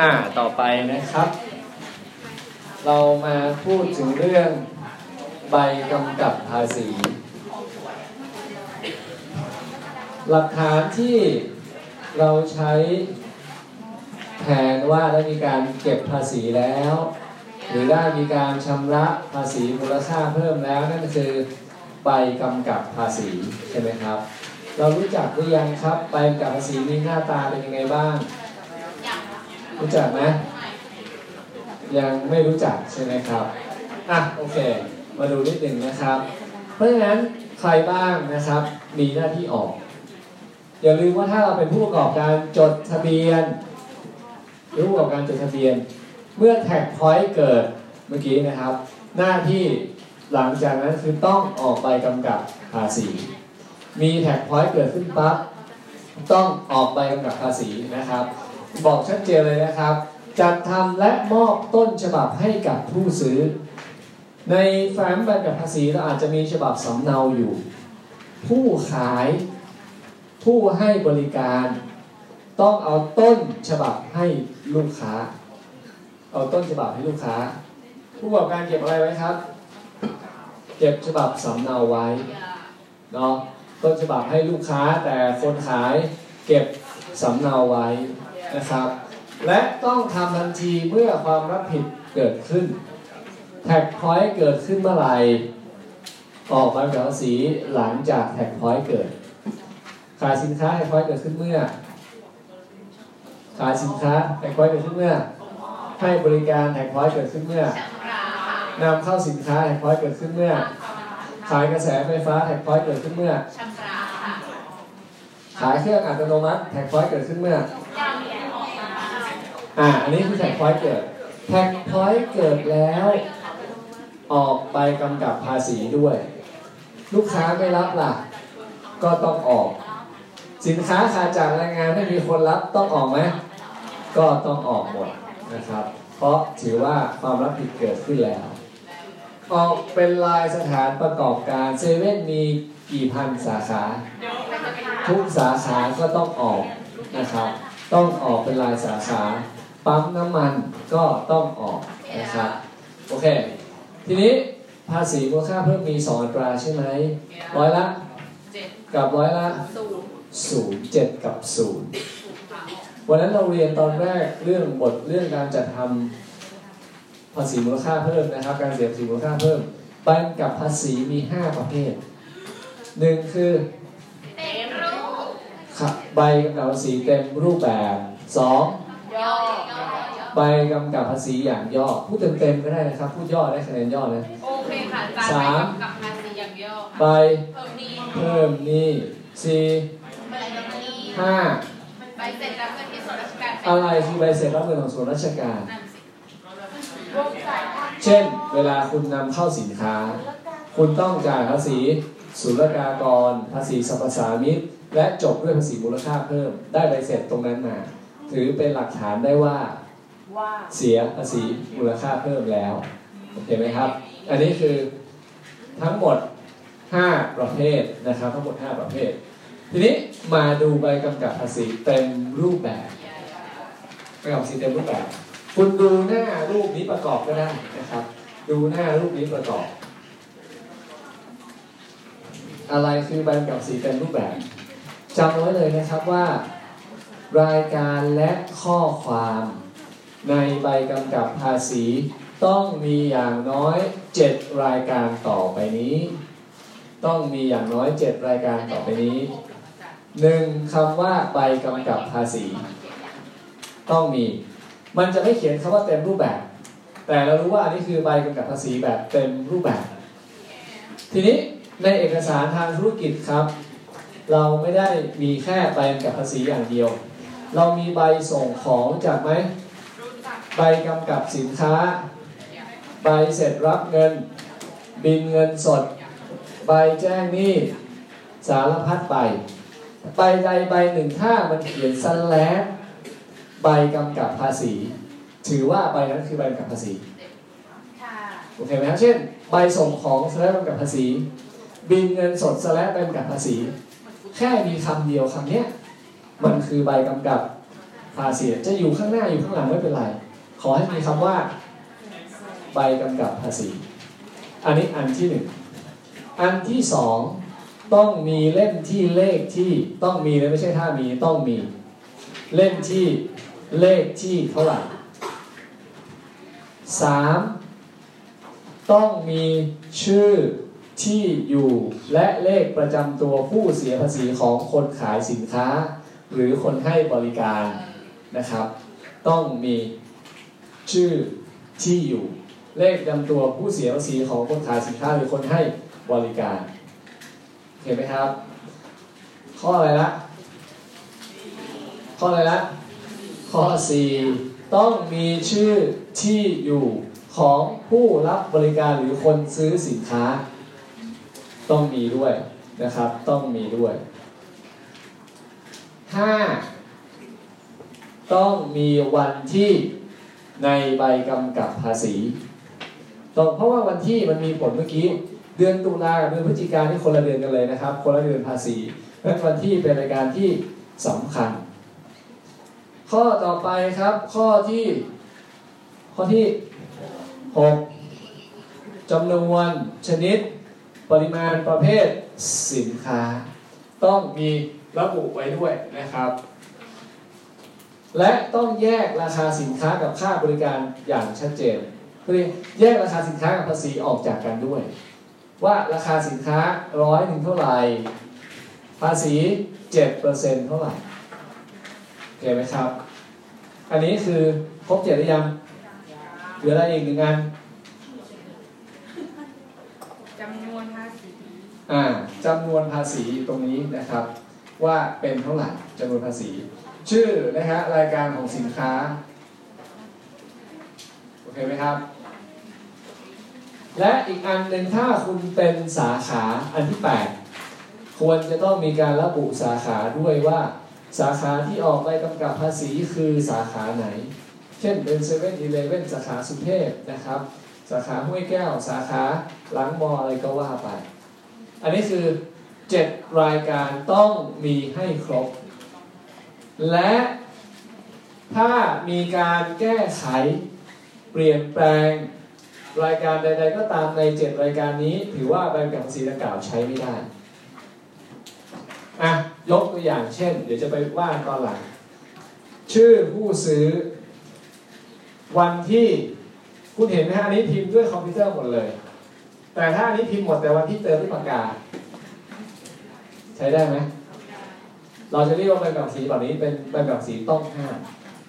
อ่าต่อไปนะครับ เรามาพูดถึงเรื่องใบกำกับภาษี หลักฐานที่เราใช้แทนว่าได้มีการเก็บภาษีแล้ว หรือได้มีการชำระภาษีมูลค่าเพิ่มแล้วนั่นคือใบกำกับภาษีใช่ไหมครับ เรารู้จักหรือยังครับใบกำกับภาษีมีหน้าตาเป็นยังไงบ้าง รู้จักไหมยังไม่รู้จักใช่ไหมครับ อะโอเค มาดูนิดหนึ่งนะครับ เพราะฉะนั้นใครบ้างนะครับ มีหน้าที่ออก อย่าลืมว่าถ้าเราเป็นผู้ประกอบการจดทะเบียนผู้ประกอบการจดทะเบียน เมื่อ tax point เกิดเมื่อกี้นะครับ หน้าที่หลังจากนั้นคือต้องออกใบกำกับภาษี มี tax point เกิดขึ้นปั๊บต้องออกใบกำกับภาษีนะครับ บอกชัดเจนเลยนะครับ จัดทำและมอบต้นฉบับให้กับผู้ซื้อ ในแฟ้มใบกำกับภาษีเราอาจจะมีฉบับสำเนาอยู่ ผู้ขายผู้ให้บริการ ต้องเอาต้นฉบับให้ลูกค้า เอาต้นฉบับให้ลูกค้า ผู้ประกอบการเก็บอะไรไว้ครับ เก็บฉบับสำเนาไว้เนาะต้นฉบับให้ลูกค้าแต่คนขายเก็บสำเนาไว้ นะครับ และต้องทำทันทีเมื่อความรับผิดเกิดขึ้น tax point เกิดขึ้นเมื่อไหร่ออกใบกำกับภาษีหลังจาก tax point เกิด ขายสินค้า tax point เกิดขึ้นเมื่อ ขายสินค้า tax point เกิดขึ้นเมื่อ ให้บริการ tax point เกิดขึ้นเมื่อนำเข้าสินค้า tax point เกิดขึ้นเมื่อ ขายกระแสไฟฟ้า tax point เกิดขึ้นเมื่อชำระค่ะขายเครื่องอัตโนมัติ tax point เกิดขึ้นเมื่อ อ่า อันนี้คือ tax point เกิด tax point เกิดแล้ว ออกใบกำกับภาษีด้วย ลูกค้าไม่รับล่ะ ก็ต้องออก สินค้าขาดจากรายงานไม่มีคนรับต้องออกไหมก็ต้องออกหมดนะครับ เพราะถือว่าความรับผิดเกิดขึ้นแล้ว ออกเป็นลายสถานประกอบการเซเว่นมีกี่พันสาขา ทุกสาขาก็ต้องออกนะครับ ต้องออกเป็นลายสาขา ปั๊มน้ำมันก็ต้องออกนะครับโอเค ทีนี้ภาษีมูลค่าเพิ่มมีสองอัตราใช่ไหมร้อยละเจ็ดกับร้อยละศูนย์ศูนย์เจ็ดกับศูนย์วันนั้นเราเรียนตอนแรกเรื่องบทเรื่องการจัดทำภาษีมูลค่าเพิ่มนะครับ การเสียภาษีมูลค่าเพิ่มใบกำกับภาษีมี 5 ประเภทหนึ่งคือเต็มรูปขับใบกำกับภาษีเต็มรูปแบบสอง ย่อใบกำกับภาษีอย่างย่อพูดเต็มๆก็ได้นะครับ พูดย่อได้คะแนนย่อนะโอเคค่ะจานสามไปกับภาษีอย่างย่อใบค่ะเพิ่มนี้เพิ่มหนี้สี่ใบรับเงินห้าใบเสร็จรับเงินที่ส่วนราชการอะไรคือใบเสร็จรับเงินของส่วนราชการนั่นสิวงสายพันธุ์เช่น เวลาคุณนำเข้าสินค้า คุณต้องจ่ายภาษีศุลกากร ภาษีสรรพสามิตและจบด้วยภาษีมูลค่าเพิ่ม ได้ใบเสร็จตรงนั้นมา ถือเป็นหลักฐานได้ว่าว่าเสียภาษีมูลค่าเพิ่มแล้วโอเคไหมครับ อันนี้คือทั้งหมด 5 ประเภทนะครับ ทั้งหมด 5 ประเภท ทีนี้มาดูใบกำกับภาษีเต็มรูปแบบใบกำกับภาษีเต็มรูปแบบ คุณดูหน้ารูปนี้ประกอบก็ได้นะครับ ดูหน้ารูปนี้ประกอบ อะไรคือใบกำกับภาษีเต็มรูปแบบจำไว้เลยนะครับว่า รายการและข้อความ ในใบกำกับภาษี ต้องมีอย่างน้อย 7 รายการต่อไปนี้ ต้องมีอย่างน้อย 7 รายการต่อไปนี้หนึ่งคำว่าใบกำกับภาษี ต้องมี มันจะไม่เขียนคำว่าเต็มรูปแบบ แต่เรารู้ว่าอันนี้คือใบกำกับภาษีแบบเต็มรูปแบบ ทีนี้ในเอกสารทางธุรกิจครับ เราไม่ได้มีแค่ใบกำกับภาษีอย่างเดียว เรามีใบส่งของจากไหมรู้จักใบกำกับสินค้า ใบเสร็จรับเงิน บินเงินสด ใบแจ้งหนี้สารพัดใบ ใบใดใบหนึ่งถ้ามันเขียนสแลบใบกำกับภาษี ถือว่าใบนั้นคือใบกำกับภาษีค่ะโอเคไหมครับเช่น ใบส่งของสแลบใบกำกับภาษี บินเงินสดสแลบใบกำกับภาษี แค่มีคำเดียวคำเนี้ย มันคือใบกำกับภาษีจะอยู่ข้างหน้าอยู่ข้างหลังไม่เป็นไร ขอให้มีคำว่า ใบกำกับภาษี อันนี้อันที่หนึ่งอันที่สองต้องมีเล่มที่เลขที่ต้องมีเลยไม่ใช่ถ้ามีต้องมี เล่มที่เลขที่เท่าไหร่สามต้องมีชื่อที่อยู่และเลขประจำตัวผู้เสียภาษีของคนขายสินค้า หรือคนให้บริการนะครับ ต้องมีชื่อที่อยู่ เลขประจำตัวผู้เสียภาษีของคนขายสินค้าหรือคนให้บริการเห็นไหมครับ ข้ออะไรละข้ออะไรละข้อ 4 ต้องมีชื่อที่อยู่ของผู้รับบริการหรือคนซื้อสินค้า ต้องมีด้วยนะครับ ต้องมีด้วย 5. ต้องมีวันที่ในใบกำกับภาษีต้องเพราะว่าวันที่มันมีผลเมื่อกี้ เดือนตุลากับเดือนพฤศจิกาที่คนละเดือนกันเลยนะครับ คนละเดือนภาษีเพราะฉะนั้นวันที่เป็นรายการที่สำคัญ ข้อต่อไปครับข้อที่ ข้อที่ 6จำนวนชนิด ปริมาณประเภทสินค้า ต้องมี ระบุไว้ด้วยนะครับ และต้องแยกราคาสินค้ากับค่าบริการอย่างชัดเจนคือแยกราคาสินค้ากับภาษีออกจากกันด้วย ว่าราคาสินค้าร้อยหนึ่งเท่าไหร่ ภาษี7%เท่าไหร่โอเคไหมครับ อันนี้คือครบเจ็ดหรือยังเหลืออะไรอีกหนึ่งอันจำนวนภาษี อ่าจำนวนภาษีตรงนี้นะครับ ว่าเป็นเท่าไหร่จำนวนภาษี ชื่อนะฮะรายการของสินค้า โอเคไหมครับ และอีกอันหนึ่งถ้าคุณเป็นสาขาอันที่ 8 ควรจะต้องมีการระบุสาขาด้วยว่าสาขาที่ออกใบกำกับภาษีคือสาขาไหน เช่นเป็นเซเว่นอีเลเว่นสาขาสุเทพนะครับ สาขาห้วยแก้ว สาขาหลังมออะไรก็ว่าไป อันนี้คือ 7 รายการต้องมีให้ครบ และถ้ามีการแก้ไขเปลี่ยนแปลงรายการใด ๆ ก็ตามใน 7 รายการนี้ ถือว่าใบกำกับภาษีดังกล่าวใช้ไม่ได้อะยกตัวอย่างเช่น เดี๋ยวจะไปว่าตอนหลัง ชื่อผู้ซื้อ วันที่คุณเห็นไหมฮะอันนี้พิมพ์ด้วยคอมพิวเตอร์หมดเลย แต่ถ้าอันนี้พิมพ์หมดแต่วันที่เติมด้วยปากกา ใช้ได้ไหม เราจะเรียกว่าใบกำกับสีแบบนี้เป็นใบกำกับสีต้องห้าม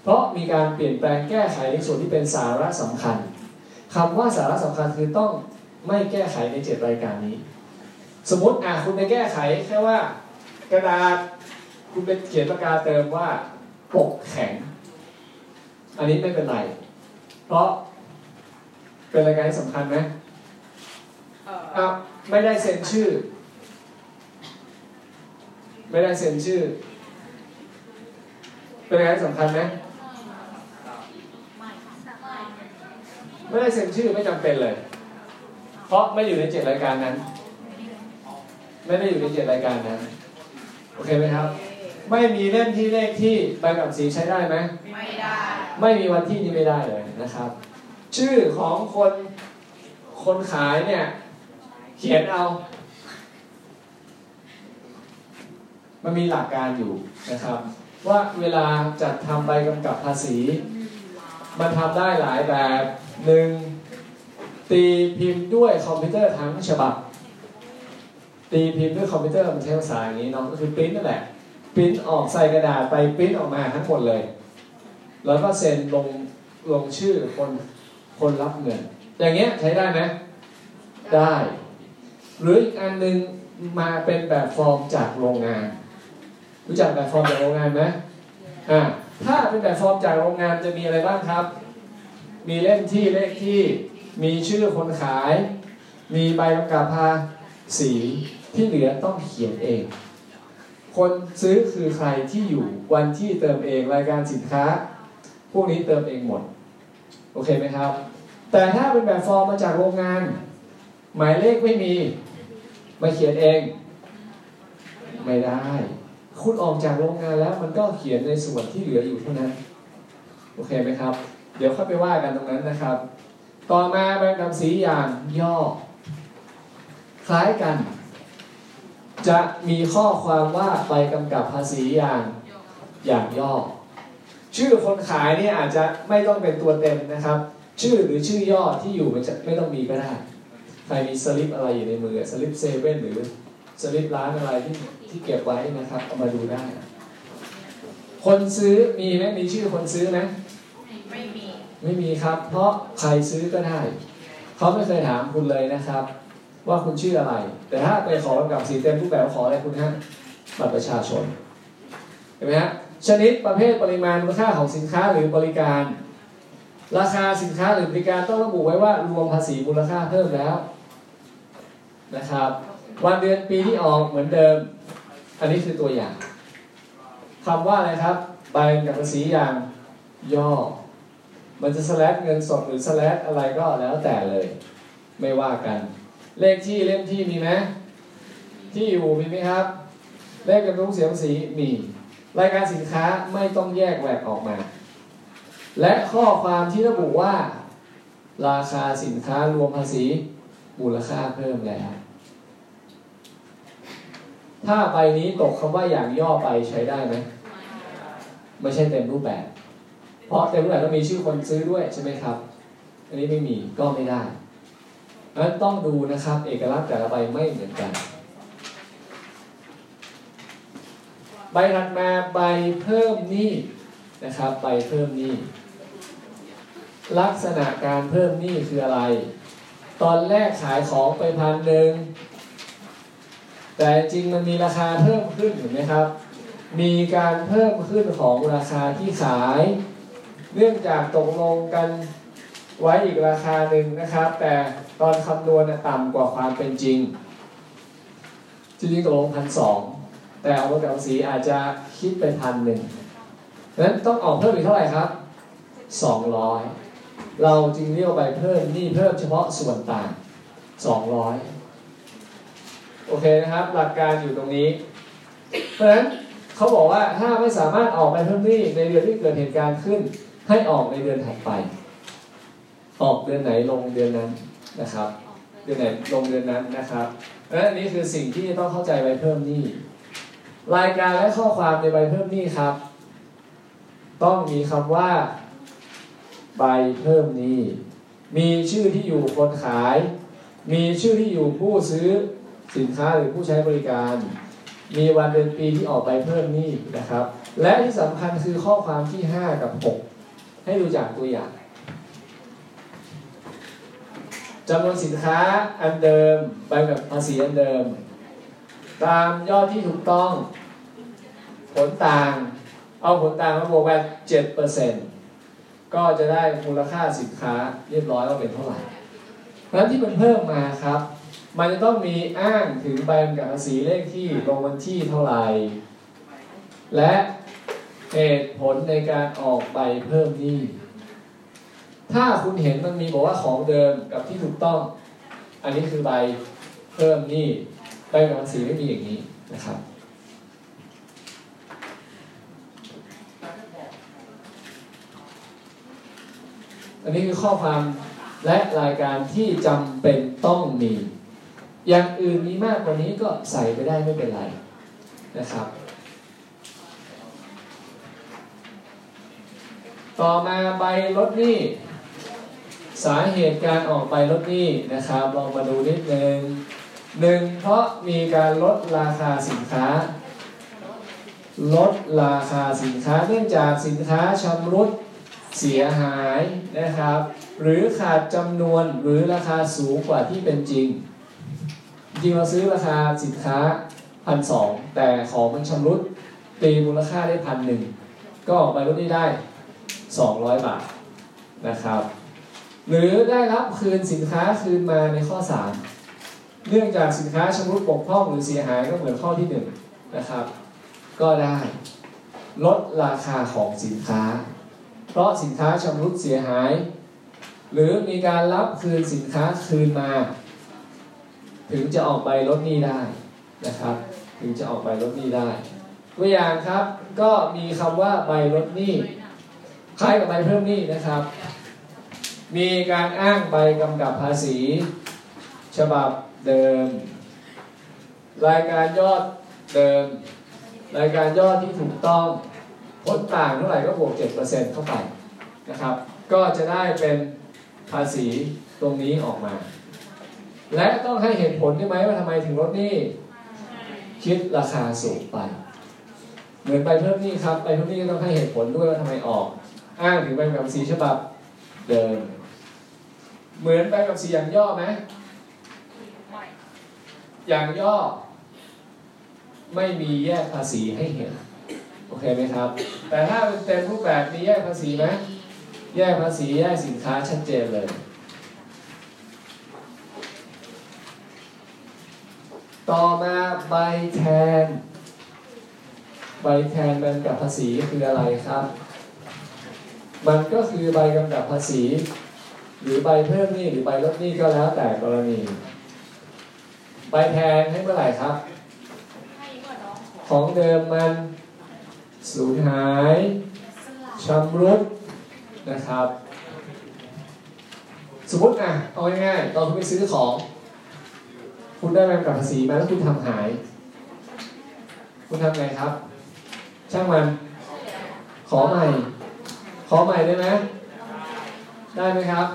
เพราะมีการเปลี่ยนแปลงแก้ไขในส่วนที่เป็นสาระสำคัญคำว่าสาระสำคัญคือต้องไม่แก้ไขในเจ็ดรายการนี้ สมมติอะคุณไปแก้ไขแค่ว่ากระดาษคุณไปเขียนปากกาเติมว่าปกแข็ง อันนี้ไม่เป็นไร เพราะเป็นรายการที่สำคัญไหมเอ่ออะไม่ได้เซ็นชื่อ ไม่ได้เซ็นชื่อ เป็นรายการที่สำคัญไหมไม่ได้เซ็นชื่อไม่จำเป็นเลย เพราะไม่อยู่ในเจ็ดรายการนั้น ไม่ได้อยู่ในเจ็ดรายการนั้น โอเคไหมครับ ไม่มีเล่มที่เลขที่ใบกำกับสีใช้ได้ไหมไม่ได้ ไม่มีวันที่นี่ไม่ได้เลยนะครับ ชื่อของคนคนขายเนี่ย เขียนเอา มันมีหลักการอยู่นะครับ ว่าเวลาจัดทำใบกำกับภาษี มันทำได้หลายแบบหนึ่งตีพิมพ์ด้วยคอมพิวเตอร์ทั้งฉบับ ตีพิมพ์ด้วยคอมพิวเตอร์มันใช้ภาษาอย่างนี้เนาะก็คือปริ้นนั่นแหละปริ้นออกใส่กระดาษไปปริ้นออกมาทั้งหมดเลย แล้วก็เซ็นลงลงชื่อคนคนรับเงิน อย่างเงี้ยใช้ได้ไหมได้ หรืออีกอันหนึงมาเป็นแบบฟอร์มจากโรงงาน รู้จักแบบฟอร์มจากโรงงานไหมอ่าถ้าเป็นแบบฟอร์มจากโรงงานจะมีอะไรบ้างครับ มีเล่มที่เลขที่ มีชื่อคนขาย มีใบกำกับภาษีที่เหลือต้องเขียนเอง คนซื้อคือใครที่อยู่วันที่เติมเองรายการสินค้า พวกนี้เติมเองหมด โอเคไหมครับ แต่ถ้าเป็นแบบฟอร์มมาจากโรงงาน หมายเลขไม่มี มาเขียนเอง ไม่ได้ คุณออกจากโรงงานแล้วมันก็เขียนในส่วนที่เหลืออยู่เท่านั้น โอเคไหมครับ เดี๋ยวเข้าไปว่ากันตรงนั้นนะครับ ต่อมาใบกำกับสีอย่างย่อ คล้ายกัน จะมีข้อความว่าใบกำกับภาษีอย่างอย่างย่อ ชื่อคนขายเนี่ยอาจจะไม่ต้องเป็นตัวเต็มนะครับ ชื่อหรือชื่อย่อที่อยู่มันจะไม่ต้องมีก็ได้ ใครมีสลิปอะไรอยู่ในมือสลิปเซเว่นหรือ สลิปร้านอะไรที่ที่เก็บไว้นะครับเอามาดูได้ คนซื้อมีไหมมีชื่อคนซื้อไหมไม่มี ไม่มีครับ เพราะใครซื้อก็ได้ เขาไม่เคยถามคุณเลยนะครับ ว่าคุณชื่ออะไร แต่ถ้าไปขอกำกับสีเต็มรูปแบบขออะไรคุณฮะบัตรประชาชนเห็นไหมฮะชนิดประเภทปริมาณมูลค่าของสินค้าหรือบริการ ราคาสินค้าหรือบริการต้องระบุไว้ว่ารวมภาษีมูลค่าเพิ่มแล้วนะครับ วันเดือนปีที่ออกเหมือนเดิม อันนี้คือตัวอย่างคำว่าอะไรครับ ใบกับภาษีอย่างย่อ มันจะสแลดเงินสดหรือสแลดอะไรก็แล้วแต่เลย ไม่ว่ากัน เลขที่เล่มที่มีไหมที่อยู่มีไหมครับ เลขกำนุงเสียภาษีมี รายการสินค้าไม่ต้องแยกแหวกออกมา และข้อความที่ระบุว่า ราคาสินค้ารวมภาษีมูลค่าเพิ่มแล้ว ถ้าใบนี้ตกคำว่าอย่างย่อไปใช้ได้ไหมไม่ใช่เต็มรูปแบบ เพราะเต็มรูปแบบต้องมีชื่อคนซื้อด้วยใช่ไหมครับ อันนี้ไม่มีก็ไม่ได้เพราะฉะนั้นต้องดูนะครับ เอกลักษณ์แต่ละใบไม่เหมือนกัน ใบถัดมาใบเพิ่มหนี้นะครับ ใบเพิ่มหนี้ลักษณะการเพิ่มหนี้คืออะไร ตอนแรกขายของไปพันหนึ่ง แต่จริงมันมีราคาเพิ่มขึ้นเห็นไหมครับ มีการเพิ่มขึ้นของราคาที่ขาย เนื่องจากตกลงกันไว้อีกราคาหนึ่งนะครับ แต่ตอนคำนวณน่ะต่ำกว่าความเป็นจริง จริงๆตกลงพันสองแต่เอาประกันสีอาจจะคิดไปพันหนึ่งนั้นต้องออกเพิ่มอีกเท่าไหร่ครับสองร้อยเราจึงเรียกไปเพิ่มนี่เพิ่มเฉพาะส่วนต่างสองร้อย โอเคนะครับ หลักการอยู่ตรงนี้ เพราะฉะนั้นเขาบอกว่าถ้าไม่สามารถออกไปเพิ่มหนี้ในเดือนที่เกิดเหตุการณ์ขึ้น ให้ออกในเดือนถัดไป ออกเดือนไหนลงเดือนนั้นนะครับ เดือนไหนลงเดือนนั้นนะครับและอันนี้คือสิ่งที่ต้องเข้าใจใบเพิ่มหนี้รายการและข้อความในใบเพิ่มหนี้ครับ ต้องมีคำว่าใบเพิ่มหนี้มีชื่อที่อยู่คนขาย มีชื่อที่อยู่ผู้ซื้อ สินค้าหรือผู้ใช้บริการ มีวันเดือนปีที่ออกใบเพิ่มนี้นะครับ และที่สำคัญคือข้อความที่ 5 กับ 6 ให้ดูจากตัวอย่างจำนวนสินค้าอันเดิมไปแบบภาษีอันเดิม ตามยอดที่ถูกต้อง ผลต่าง เอาผลต่างมาบวกแบบเจ็ดเปอร์เซ็นต์ก็จะได้มูลค่าสินค้าเรียบร้อยว่าเป็นเท่าไหร่เพราะฉะนั้นที่มันเพิ่มมาครับ มันจะต้องมีอ้างถึงใบกำกับภาษีเลขที่ลงวันที่เท่าไหร่ และเหตุผลในการออกใบเพิ่มหนี้ ถ้าคุณเห็นมันมีบอกว่าของเดิมกับที่ถูกต้อง อันนี้คือใบเพิ่มหนี้ใบกำกับภาษีไม่มีอย่างนี้นะครับอันนี้คือข้อความและรายการที่จำเป็นต้องมี อย่างอื่นมีมากกว่านี้ก็ใส่ไปได้ไม่เป็นไรนะครับ ต่อมาใบลดหนี้สาเหตุการออกใบลดหนี้นะครับ ลองมาดูนิดนึงหนึ่งเพราะมีการลดราคาสินค้า ลดราคาสินค้าเนื่องจากสินค้าชำรุดเสียหายนะครับ หรือขาดจำนวนหรือราคาสูงกว่าที่เป็นจริง จริงเราซื้อราคาสินค้าพันสองแต่ของมันชำรุดตีมูลค่าได้พันหนึ่งก็ออกไปลดนี้ได้ 200 บาทนะครับ หรือได้รับคืนสินค้าคืนมาในข้อ 3 เนื่องจากสินค้าชำรุดบกพร่องหรือเสียหายก็เหมือนข้อที่1นะครับ ก็ได้ลดราคาของสินค้า เพราะสินค้าชำรุดเสียหาย หรือมีการรับคืนสินค้าคืนมา ถึงจะออกใบลดหนี้ได้นะครับ ถึงจะออกใบลดหนี้ได้ตัวอย่างครับก็มีคำว่าใบลดหนี้คล้ายกับใบเพิ่มหนี้นะครับ มีการอ้างใบกำกับภาษี ฉบับเดิม รายการยอดเดิม รายการยอดที่ถูกต้องผลต่างเท่าไหร่ก็บวก 7%เข้าไปนะครับ ก็จะได้เป็นภาษีตรงนี้ออกมา และต้องให้เหตุผลใช่ไหมว่าทำไมถึงลดหนี้คิดราคาสูงไปเหมือนไปเพิ่มหนี้ครับไปเพิ่มหนี้ก็ต้องให้เหตุผลด้วยว่าทำไมออก อ้างถึงใบกำกับภาษีฉบับเดิม เหมือนใบกำกับภาษีอย่างย่อไหมไม่อย่างย่อ ไม่มีแยกภาษีให้เห็นโอเคไหมครับ แต่ถ้าเป็นเต็มรูปแบบมีแยกภาษีไหมแยกภาษีแยกสินค้าชัดเจนเลย ต่อมาใบแทน ใบแทนใบกำกับภาษีคืออะไรครับ มันก็คือใบกำกับภาษี หรือใบเพิ่มหนี้หรือใบลดหนี้ก็แล้วแต่กรณี ใบแทนให้เมื่อไหร่ครับ ขอของเดิมมันสูญหายชำรุดนะครับ สมมติอะเอาง่ายๆตอนคุณไปซื้อของ คุณได้ใบกำกับภาษีมาแล้วคุณทำหาย คุณทำไงครับ ช่างมัน ขอใหม่ ขอใหม่ได้ไหมได้ไหมครับ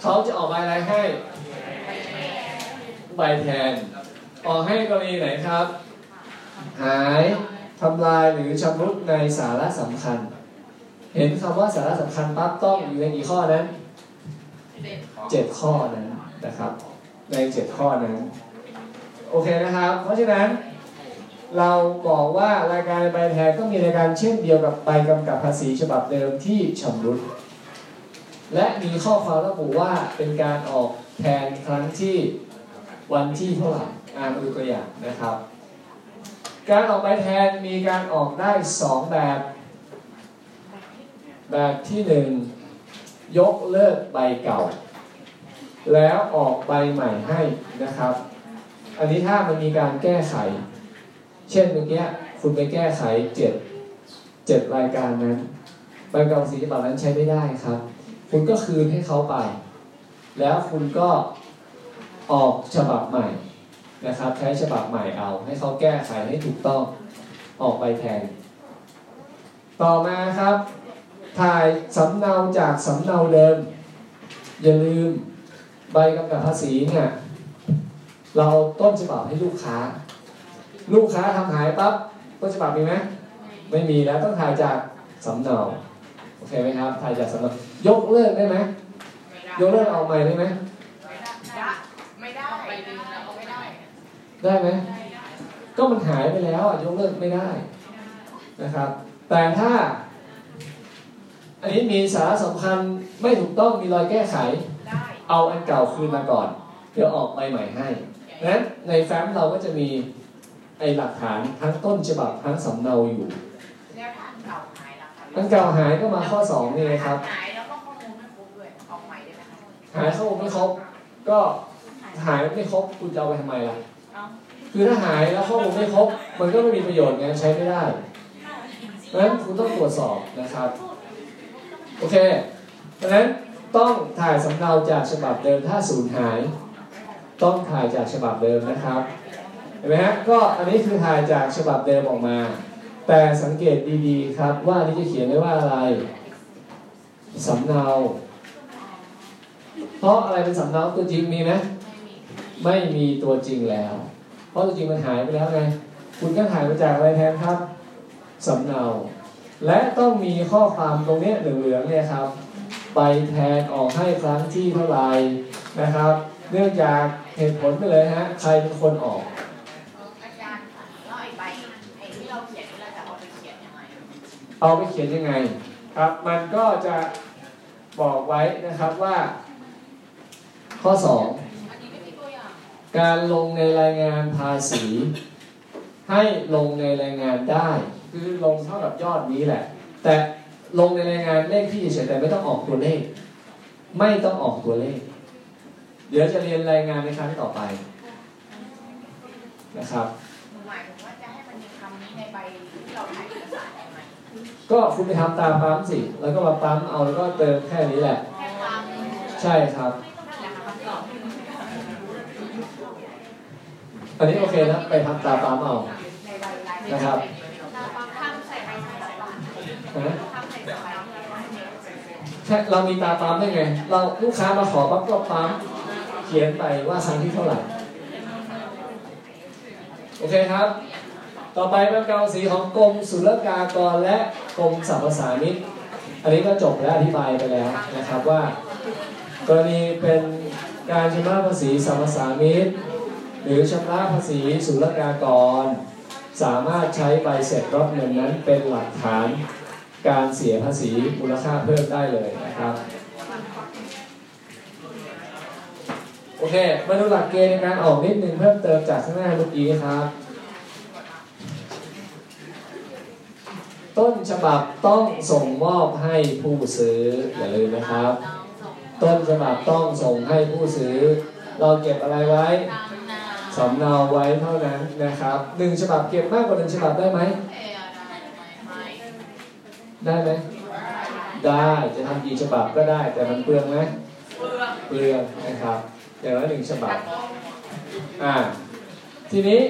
เขาจะออกใบอะไรให้ใบแทน ออกให้กรณีไหนครับ หายทำลายหรือชำรุดในสาระสำคัญ เห็นคำว่าสาระสำคัญปั๊บต้องอยู่ในกี่ข้อนั้นเจ็ดข้อนั้นนะครับ ในเจ็ดข้อนั้น โอเคนะครับ เพราะฉะนั้นเราบอกว่ารายการใบแทนต้องมีรายการเช่นเดียวกับใบกำกับภาษีฉบับเดิมที่ชำรุด และมีข้อความระบุว่าเป็นการออกแทนครั้งที่วันที่เท่าไหร่อ่านมาดูตัวอย่างนะครับ การออกใบแทนมีการออกได้สองแบบ แบบที่หนึ่งยกเลิกใบเก่า แล้วออกใบใหม่ให้นะครับ อันนี้ถ้ามันมีการแก้ไข เช่นเมื่อกี้คุณไปแก้ไขเจ็ดเจ็ดรายการนั้นใบกำกับภาษีฉบับนั้นใช้ไม่ได้ครับ คุณก็คืนให้เขาไป แล้วคุณก็ออกฉบับใหม่นะครับ ใช้ฉบับใหม่เอา ให้เขาแก้ไขให้ถูกต้องออกใบแทน ต่อมาครับ ถ่ายสำเนาจากสำเนาเดิม อย่าลืม ใบกำกับภาษีเนี่ยเราต้นฉบับให้ลูกค้า ลูกค้าทำหายปั๊บต้นฉบับมีไหมไม่มีแล้วต้องถ่ายจากสำเนาโอเคไหมครับถ่ายจากสำเนายกเลิกได้ไหมไม่ได้ยกเลิกเอาใหม่ได้ไหมไม่ได้ไม่ได้ไปดึงแล้วเอาไม่ได้ได้ไหมก็มันหายไปแล้วอะยกเลิกไม่ได้นะครับ แต่ถ้า อันนี้มีสาระสำคัญไม่ถูกต้องมีรอยแก้ไขได้ เอาอันเก่าคืนมาก่อน เดี๋ยวออกใบใหม่ให้ดังนั้นในแฟ้มเราก็จะมีไอหลักฐานทั้งต้นฉบับทั้งสำเนาอยู่แล้วถ้าเก่าหายล่ะคะอันเก่าหายก็มาข้อ2นี่ไงครับหายแล้วก็ข้อมูลไม่ครบด้วยออกใหม่ได้ไหมคะหายข้อมูลไม่ครบก็หายไม่ครบคุณจะเอาไปทำไมล่ะเอาคือถ้าหายแล้วข้อมูลไม่ครบมันก็ไม่มีประโยชน์ไงใช้ไม่ได้เพราะฉะนั้นคุณต้องตรวจสอบนะครับ โอเคเพราะฉะนั้น ต้องถ่ายสำเนาจากฉบับเดิมถ้าสูญหาย ต้องถ่ายจากฉบับเดิมนะครับเห็นไหมฮะก็อันนี้คือถ่ายจากฉบับเดิมออกมา แต่สังเกตดีๆครับว่าอันนี้จะเขียนไว้ว่าอะไรสำเนาเพราะอะไรเป็นสำเนาตัวจริงมีไหมไม่มีไม่มีตัวจริงแล้ว เพราะตัวจริงมันหายไปแล้วไงคุณก็ถ่ายมาจากอะไรแทนครับสำเนา และต้องมีข้อความตรงนี้เหลืองๆเนี่ยครับ ใบแทนออกให้ครั้งที่เท่าไหร่นะครับ เนื่องจากเหตุผลไปเลยฮะใครเป็นคนออกอาจารย์ค่ะแล้วไอ้ใบไอ้ที่เราเขียนนี่เราจะเอาไปเขียนยังไงเอาไปเขียนยังไงครับ มันก็จะบอกไว้นะครับว่า ข้อ2อันนี้ไม่มีตัวอย่างการลงในรายงานภาษี ให้ลงในรายงานได้ คือลงเท่ากับยอดนี้แหละ แต่ ลงในรายงานเลขที่เฉยๆแต่ไม่ต้องออกตัวเลข ไม่ต้องออกตัวเลข เดี๋ยวจะเรียนรายงานในครั้งต่อไปนะครับหมายถึงว่าจะให้มันมีคำนี้ในใบที่เราถ่ายเอกสารได้ไหมก็คุณไปทำตามปั๊มสิ แล้วก็มาปั๊มเอาแล้วก็เติมแค่นี้แหละ แค่ความใช่ครับนั่นแหละค่ะคำตอบอันนี้โอเคนะไปทำตามปั๊มเอาในใบลายนะครับเราฟังข้ามใส่ใบใส่ใบนะข้ามใส่ใบ แค่เรามีตาปั๊มได้ไง เราลูกค้ามาขอปั๊บก็ปั๊มเขียนไปว่าครั้งที่เท่าไหร่ โอเคครับ ต่อไปเป็นกาวสีของกรมศุลกากรและกรมสรรพสามิตอันนี้ก็จบและอธิบายไปแล้วนะครับว่า กรณีเป็นการชำระภาษีสรรพสามิตหรือชำระภาษีศุลกากร สามารถใช้ใบเสร็จรับเงินนั้นเป็นหลักฐาน การเสียภาษีมูลค่าเพิ่มได้เลยนะครับโอเคมาดูหลักเกณฑ์ในการออกนิดนึงเพิ่มเติมจากข้างหน้าเมื่อกี้ครับ ต้นฉบับต้องส่งมอบให้ผู้ซื้ออย่าลืมนะครับ ต้นฉบับต้องส่งให้ผู้ซื้อ เราเก็บอะไรไว้ตามนาสำเนาไว้เท่านั้นนะครับหนึ่งฉบับเก็บมากกว่าหนึ่งฉบับได้ไหมเออได้ไหมไม่ ได้ไหมได้จะทำกี่ฉบับก็ได้ แต่มันเปลืองไหมเปลืองนะครับอย่างละหนึ่งฉบับอ่าทีนี้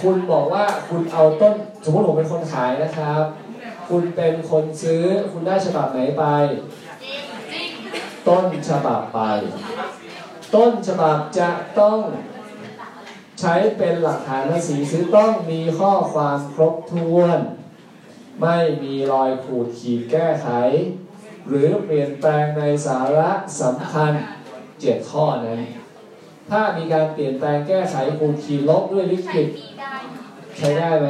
คุณบอกว่าคุณเอาต้นสมมติผมเป็นคนขายนะครับ คุณเป็นคนซื้อคุณได้ฉบับไหนไป ต้นฉบับไป ต้นฉบับจะต้องใช้เป็นหลักฐานภาษีซื้อต้องมีข้อความครบถ้วน ไม่มีรอยขูดขีดแก้ไข หรือเปลี่ยนแปลงในสาระสำคัญเจ็ดข้อนั้นถ้ามีการเปลี่ยนแปลงแก้ไขขูดขีดลบด้วยลิขิตใช้ได้ไหม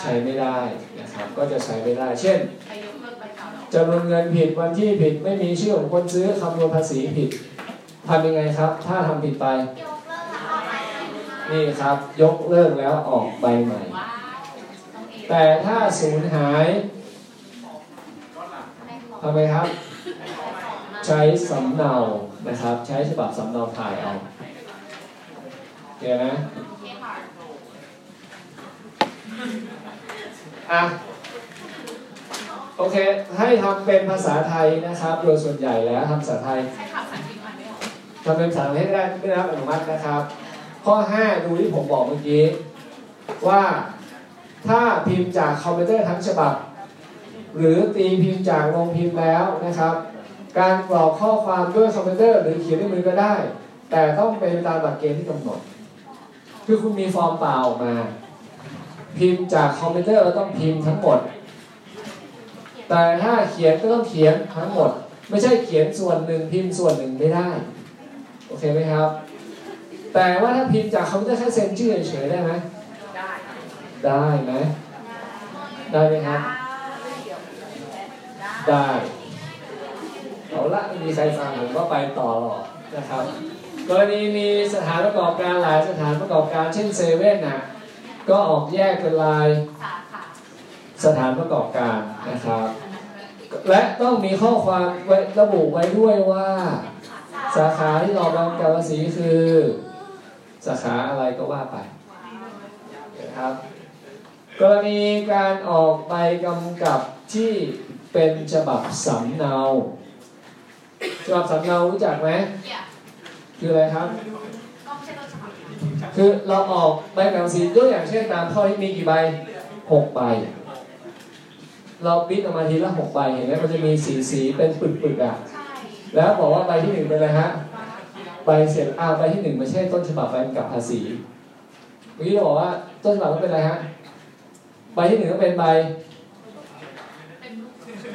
ใช้ไม่ได้นะครับก็จะใช้ไม่ได้ เช่นไปยกเลิกใบเก่าเราจำนวนเงินผิดวันที่ผิดไม่มีชื่อของคนซื้อคำนวณภาษีผิดทำยังไงครับ ถ้าทำผิดไป นี่ครับยกเลิกแล้วออกใบใหม่ ว้าวต้องเอง แต่ถ้าสูญหายทำไมครับ ใช้สำเนานะครับ ใช้ฉบับสำเนาถ่ายเอาเคไหมอะอะโอเค ให้ทำเป็นภาษาไทยนะครับ โดยส่วนใหญ่แล้วทำภาษาไทยใช้ข่าวสันติมันไม่ออกทำเป็นภาษาให้ได้ไม่ได้รับอนุมัตินะครับ ข้อ 5 ดูที่ผมบอกเมื่อกี้ว่า ถ้าพิมพ์จากคอมพิวเตอร์ทั้งฉบับ หรือตีพิมพ์จากโรงพิมพ์แล้วนะครับ การกรอกข้อความด้วยคอมพิวเตอร์หรือเขียนด้วยมือก็ได้ แต่ต้องเป็นตามหลักเกณฑ์ที่กำหนด คือคุณมีฟอร์มเปล่าออกมา พิมพ์จากคอมพิวเตอร์เราต้องพิมพ์ทั้งหมด แต่ถ้าเขียนก็ต้องเขียนทั้งหมด ไม่ใช่เขียนส่วนหนึ่งพิมพ์ส่วนหนึ่งไม่ได้โอเคไหมครับ แต่ว่าถ้าพิมพ์จากคอมพิวเตอร์แค่เซ็นชื่อเฉยๆได้ไหม ได้ไหมได้ไหมครับ ได้เอาละไม่มีใครฟังผมก็ไปต่อหรอกนะครับกรณีมีสถานประกอบการหลายสถานประกอบการเช่นเซเว่นนะก็ออกแยกเป็นลายสถานประกอบการนะครับ และต้องมีข้อความไว้ระบุไว้ด้วยว่า สาขาที่ออกแบบกับภาษีคือ สาขาอะไรก็ว่าไปนะครับ กรณีการออกใบกำกับที่เป็นฉบับสำเนาฉบับสำเนารู้จักไหมเนี่ยคืออะไรครับก็ไม่ใช่ต้นฉบับ คือเราออกใบกำกับภาษีตัวอย่างเช่นตามข้อที่มีกี่ใบหกใบ เราปิดออกมาทีละหกใบเห็นไหมมันจะมีสีสีๆเป็นปึกๆอะใช่แล้วบอกว่าใบที่หนึ่งเป็นอะไรฮะใบเสร็จอ้าวใบที่หนึ่งไม่ใช่ต้นฉบับใบกำกับภาษีเมื่อกี้เราบอกว่าต้นฉบับต้องเป็นอะไรฮะ ใบที่หนึ่งก็เป็นใบ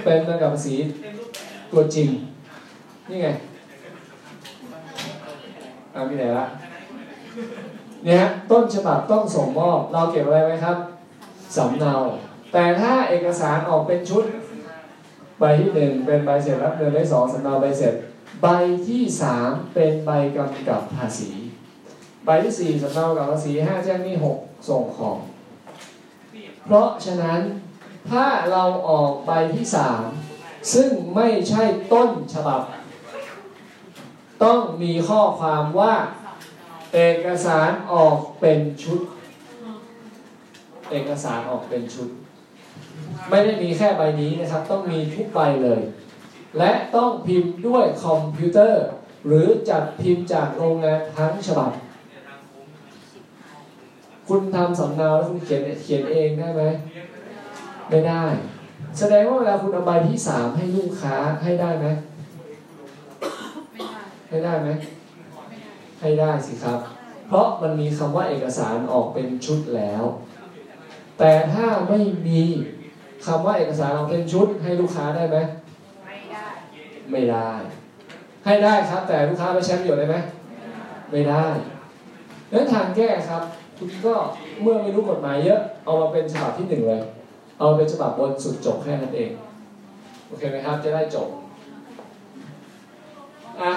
เป็นใบกำกับภาษีตัวจริง นี่ไงอ่ามีไหนละเนี่ยต้นฉบับต้องส่งมอบ เราเก็บอะไรไว้ครับสำเนา แต่ถ้าเอกสารออกเป็นชุด ใบที่หนึ่งเป็นใบเสร็จรับเงินใบสองสำเนาใบเสร็จ ใบที่สามเป็นใบกำกับภาษี ใบที่สี่สำเนากับภาษีห้าแจ้งหนี้หกส่งของ เพราะฉะนั้นถ้าเราออกใบที่สามซึ่งไม่ใช่ต้นฉบับ ต้องมีข้อความว่า เอกสารออกเป็นชุด เอกสารออกเป็นชุด ไม่ได้มีแค่ใบนี้นะครับ ต้องมีทุกใบเลย และต้องพิมพ์ด้วยคอมพิวเตอร์ หรือจัดพิมพ์จากโรงงานทั้งฉบับ คุณทำสำเนาแล้วคุณเขียนเขียนเองได้ไหมไม่ได้ แสดงว่าเวลาคุณเอาใบที่สามให้ลูกค้าให้ได้ไหมไม่ได้ให้ได้ไหมไม่ได้ให้ได้สิครับ เพราะมันมีคำว่าเอกสารออกเป็นชุดแล้ว แต่ถ้าไม่มีคำว่าเอกสารออกเป็นชุด ให้ลูกค้าได้ไหมไม่ได้ ไม่ได้ ให้ได้ครับ แต่ลูกค้าไปใช้ประโยชน์ได้ไหมไม่ได้ดังนั้นทางแก้ครับ ก็เมื่อไม่รู้กฎหมายเยอะ เอามาเป็นฉบับที่หนึ่งเลย เอาเป็นฉบับบนสุดจบแค่นั้นเอง โอเคไหมครับ จะได้จบ อะ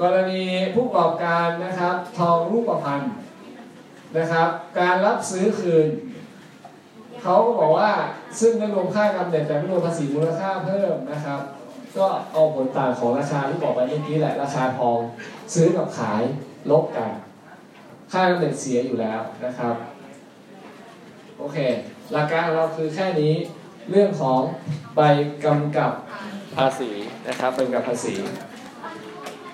กรณีผู้ประกอบการนะครับ ทองรูปพรรณนะครับ การรับซื้อคืน เขาก็บอกว่าซึ่งไม่รวมค่ากำเนิดแต่ไม่รวมภาษีมูลค่าเพิ่มนะครับ ก็เอาผลต่างของราคาที่บอกไปเมื่อกี้แหละราคาทอง ซื้อกับขายลบกัน ค่ากำเนิดเสียอยู่แล้วนะครับ โอเค หลักการของเราคือแค่นี้เรื่องของใบกำกับภาษีนะครับเป็นกับภาษี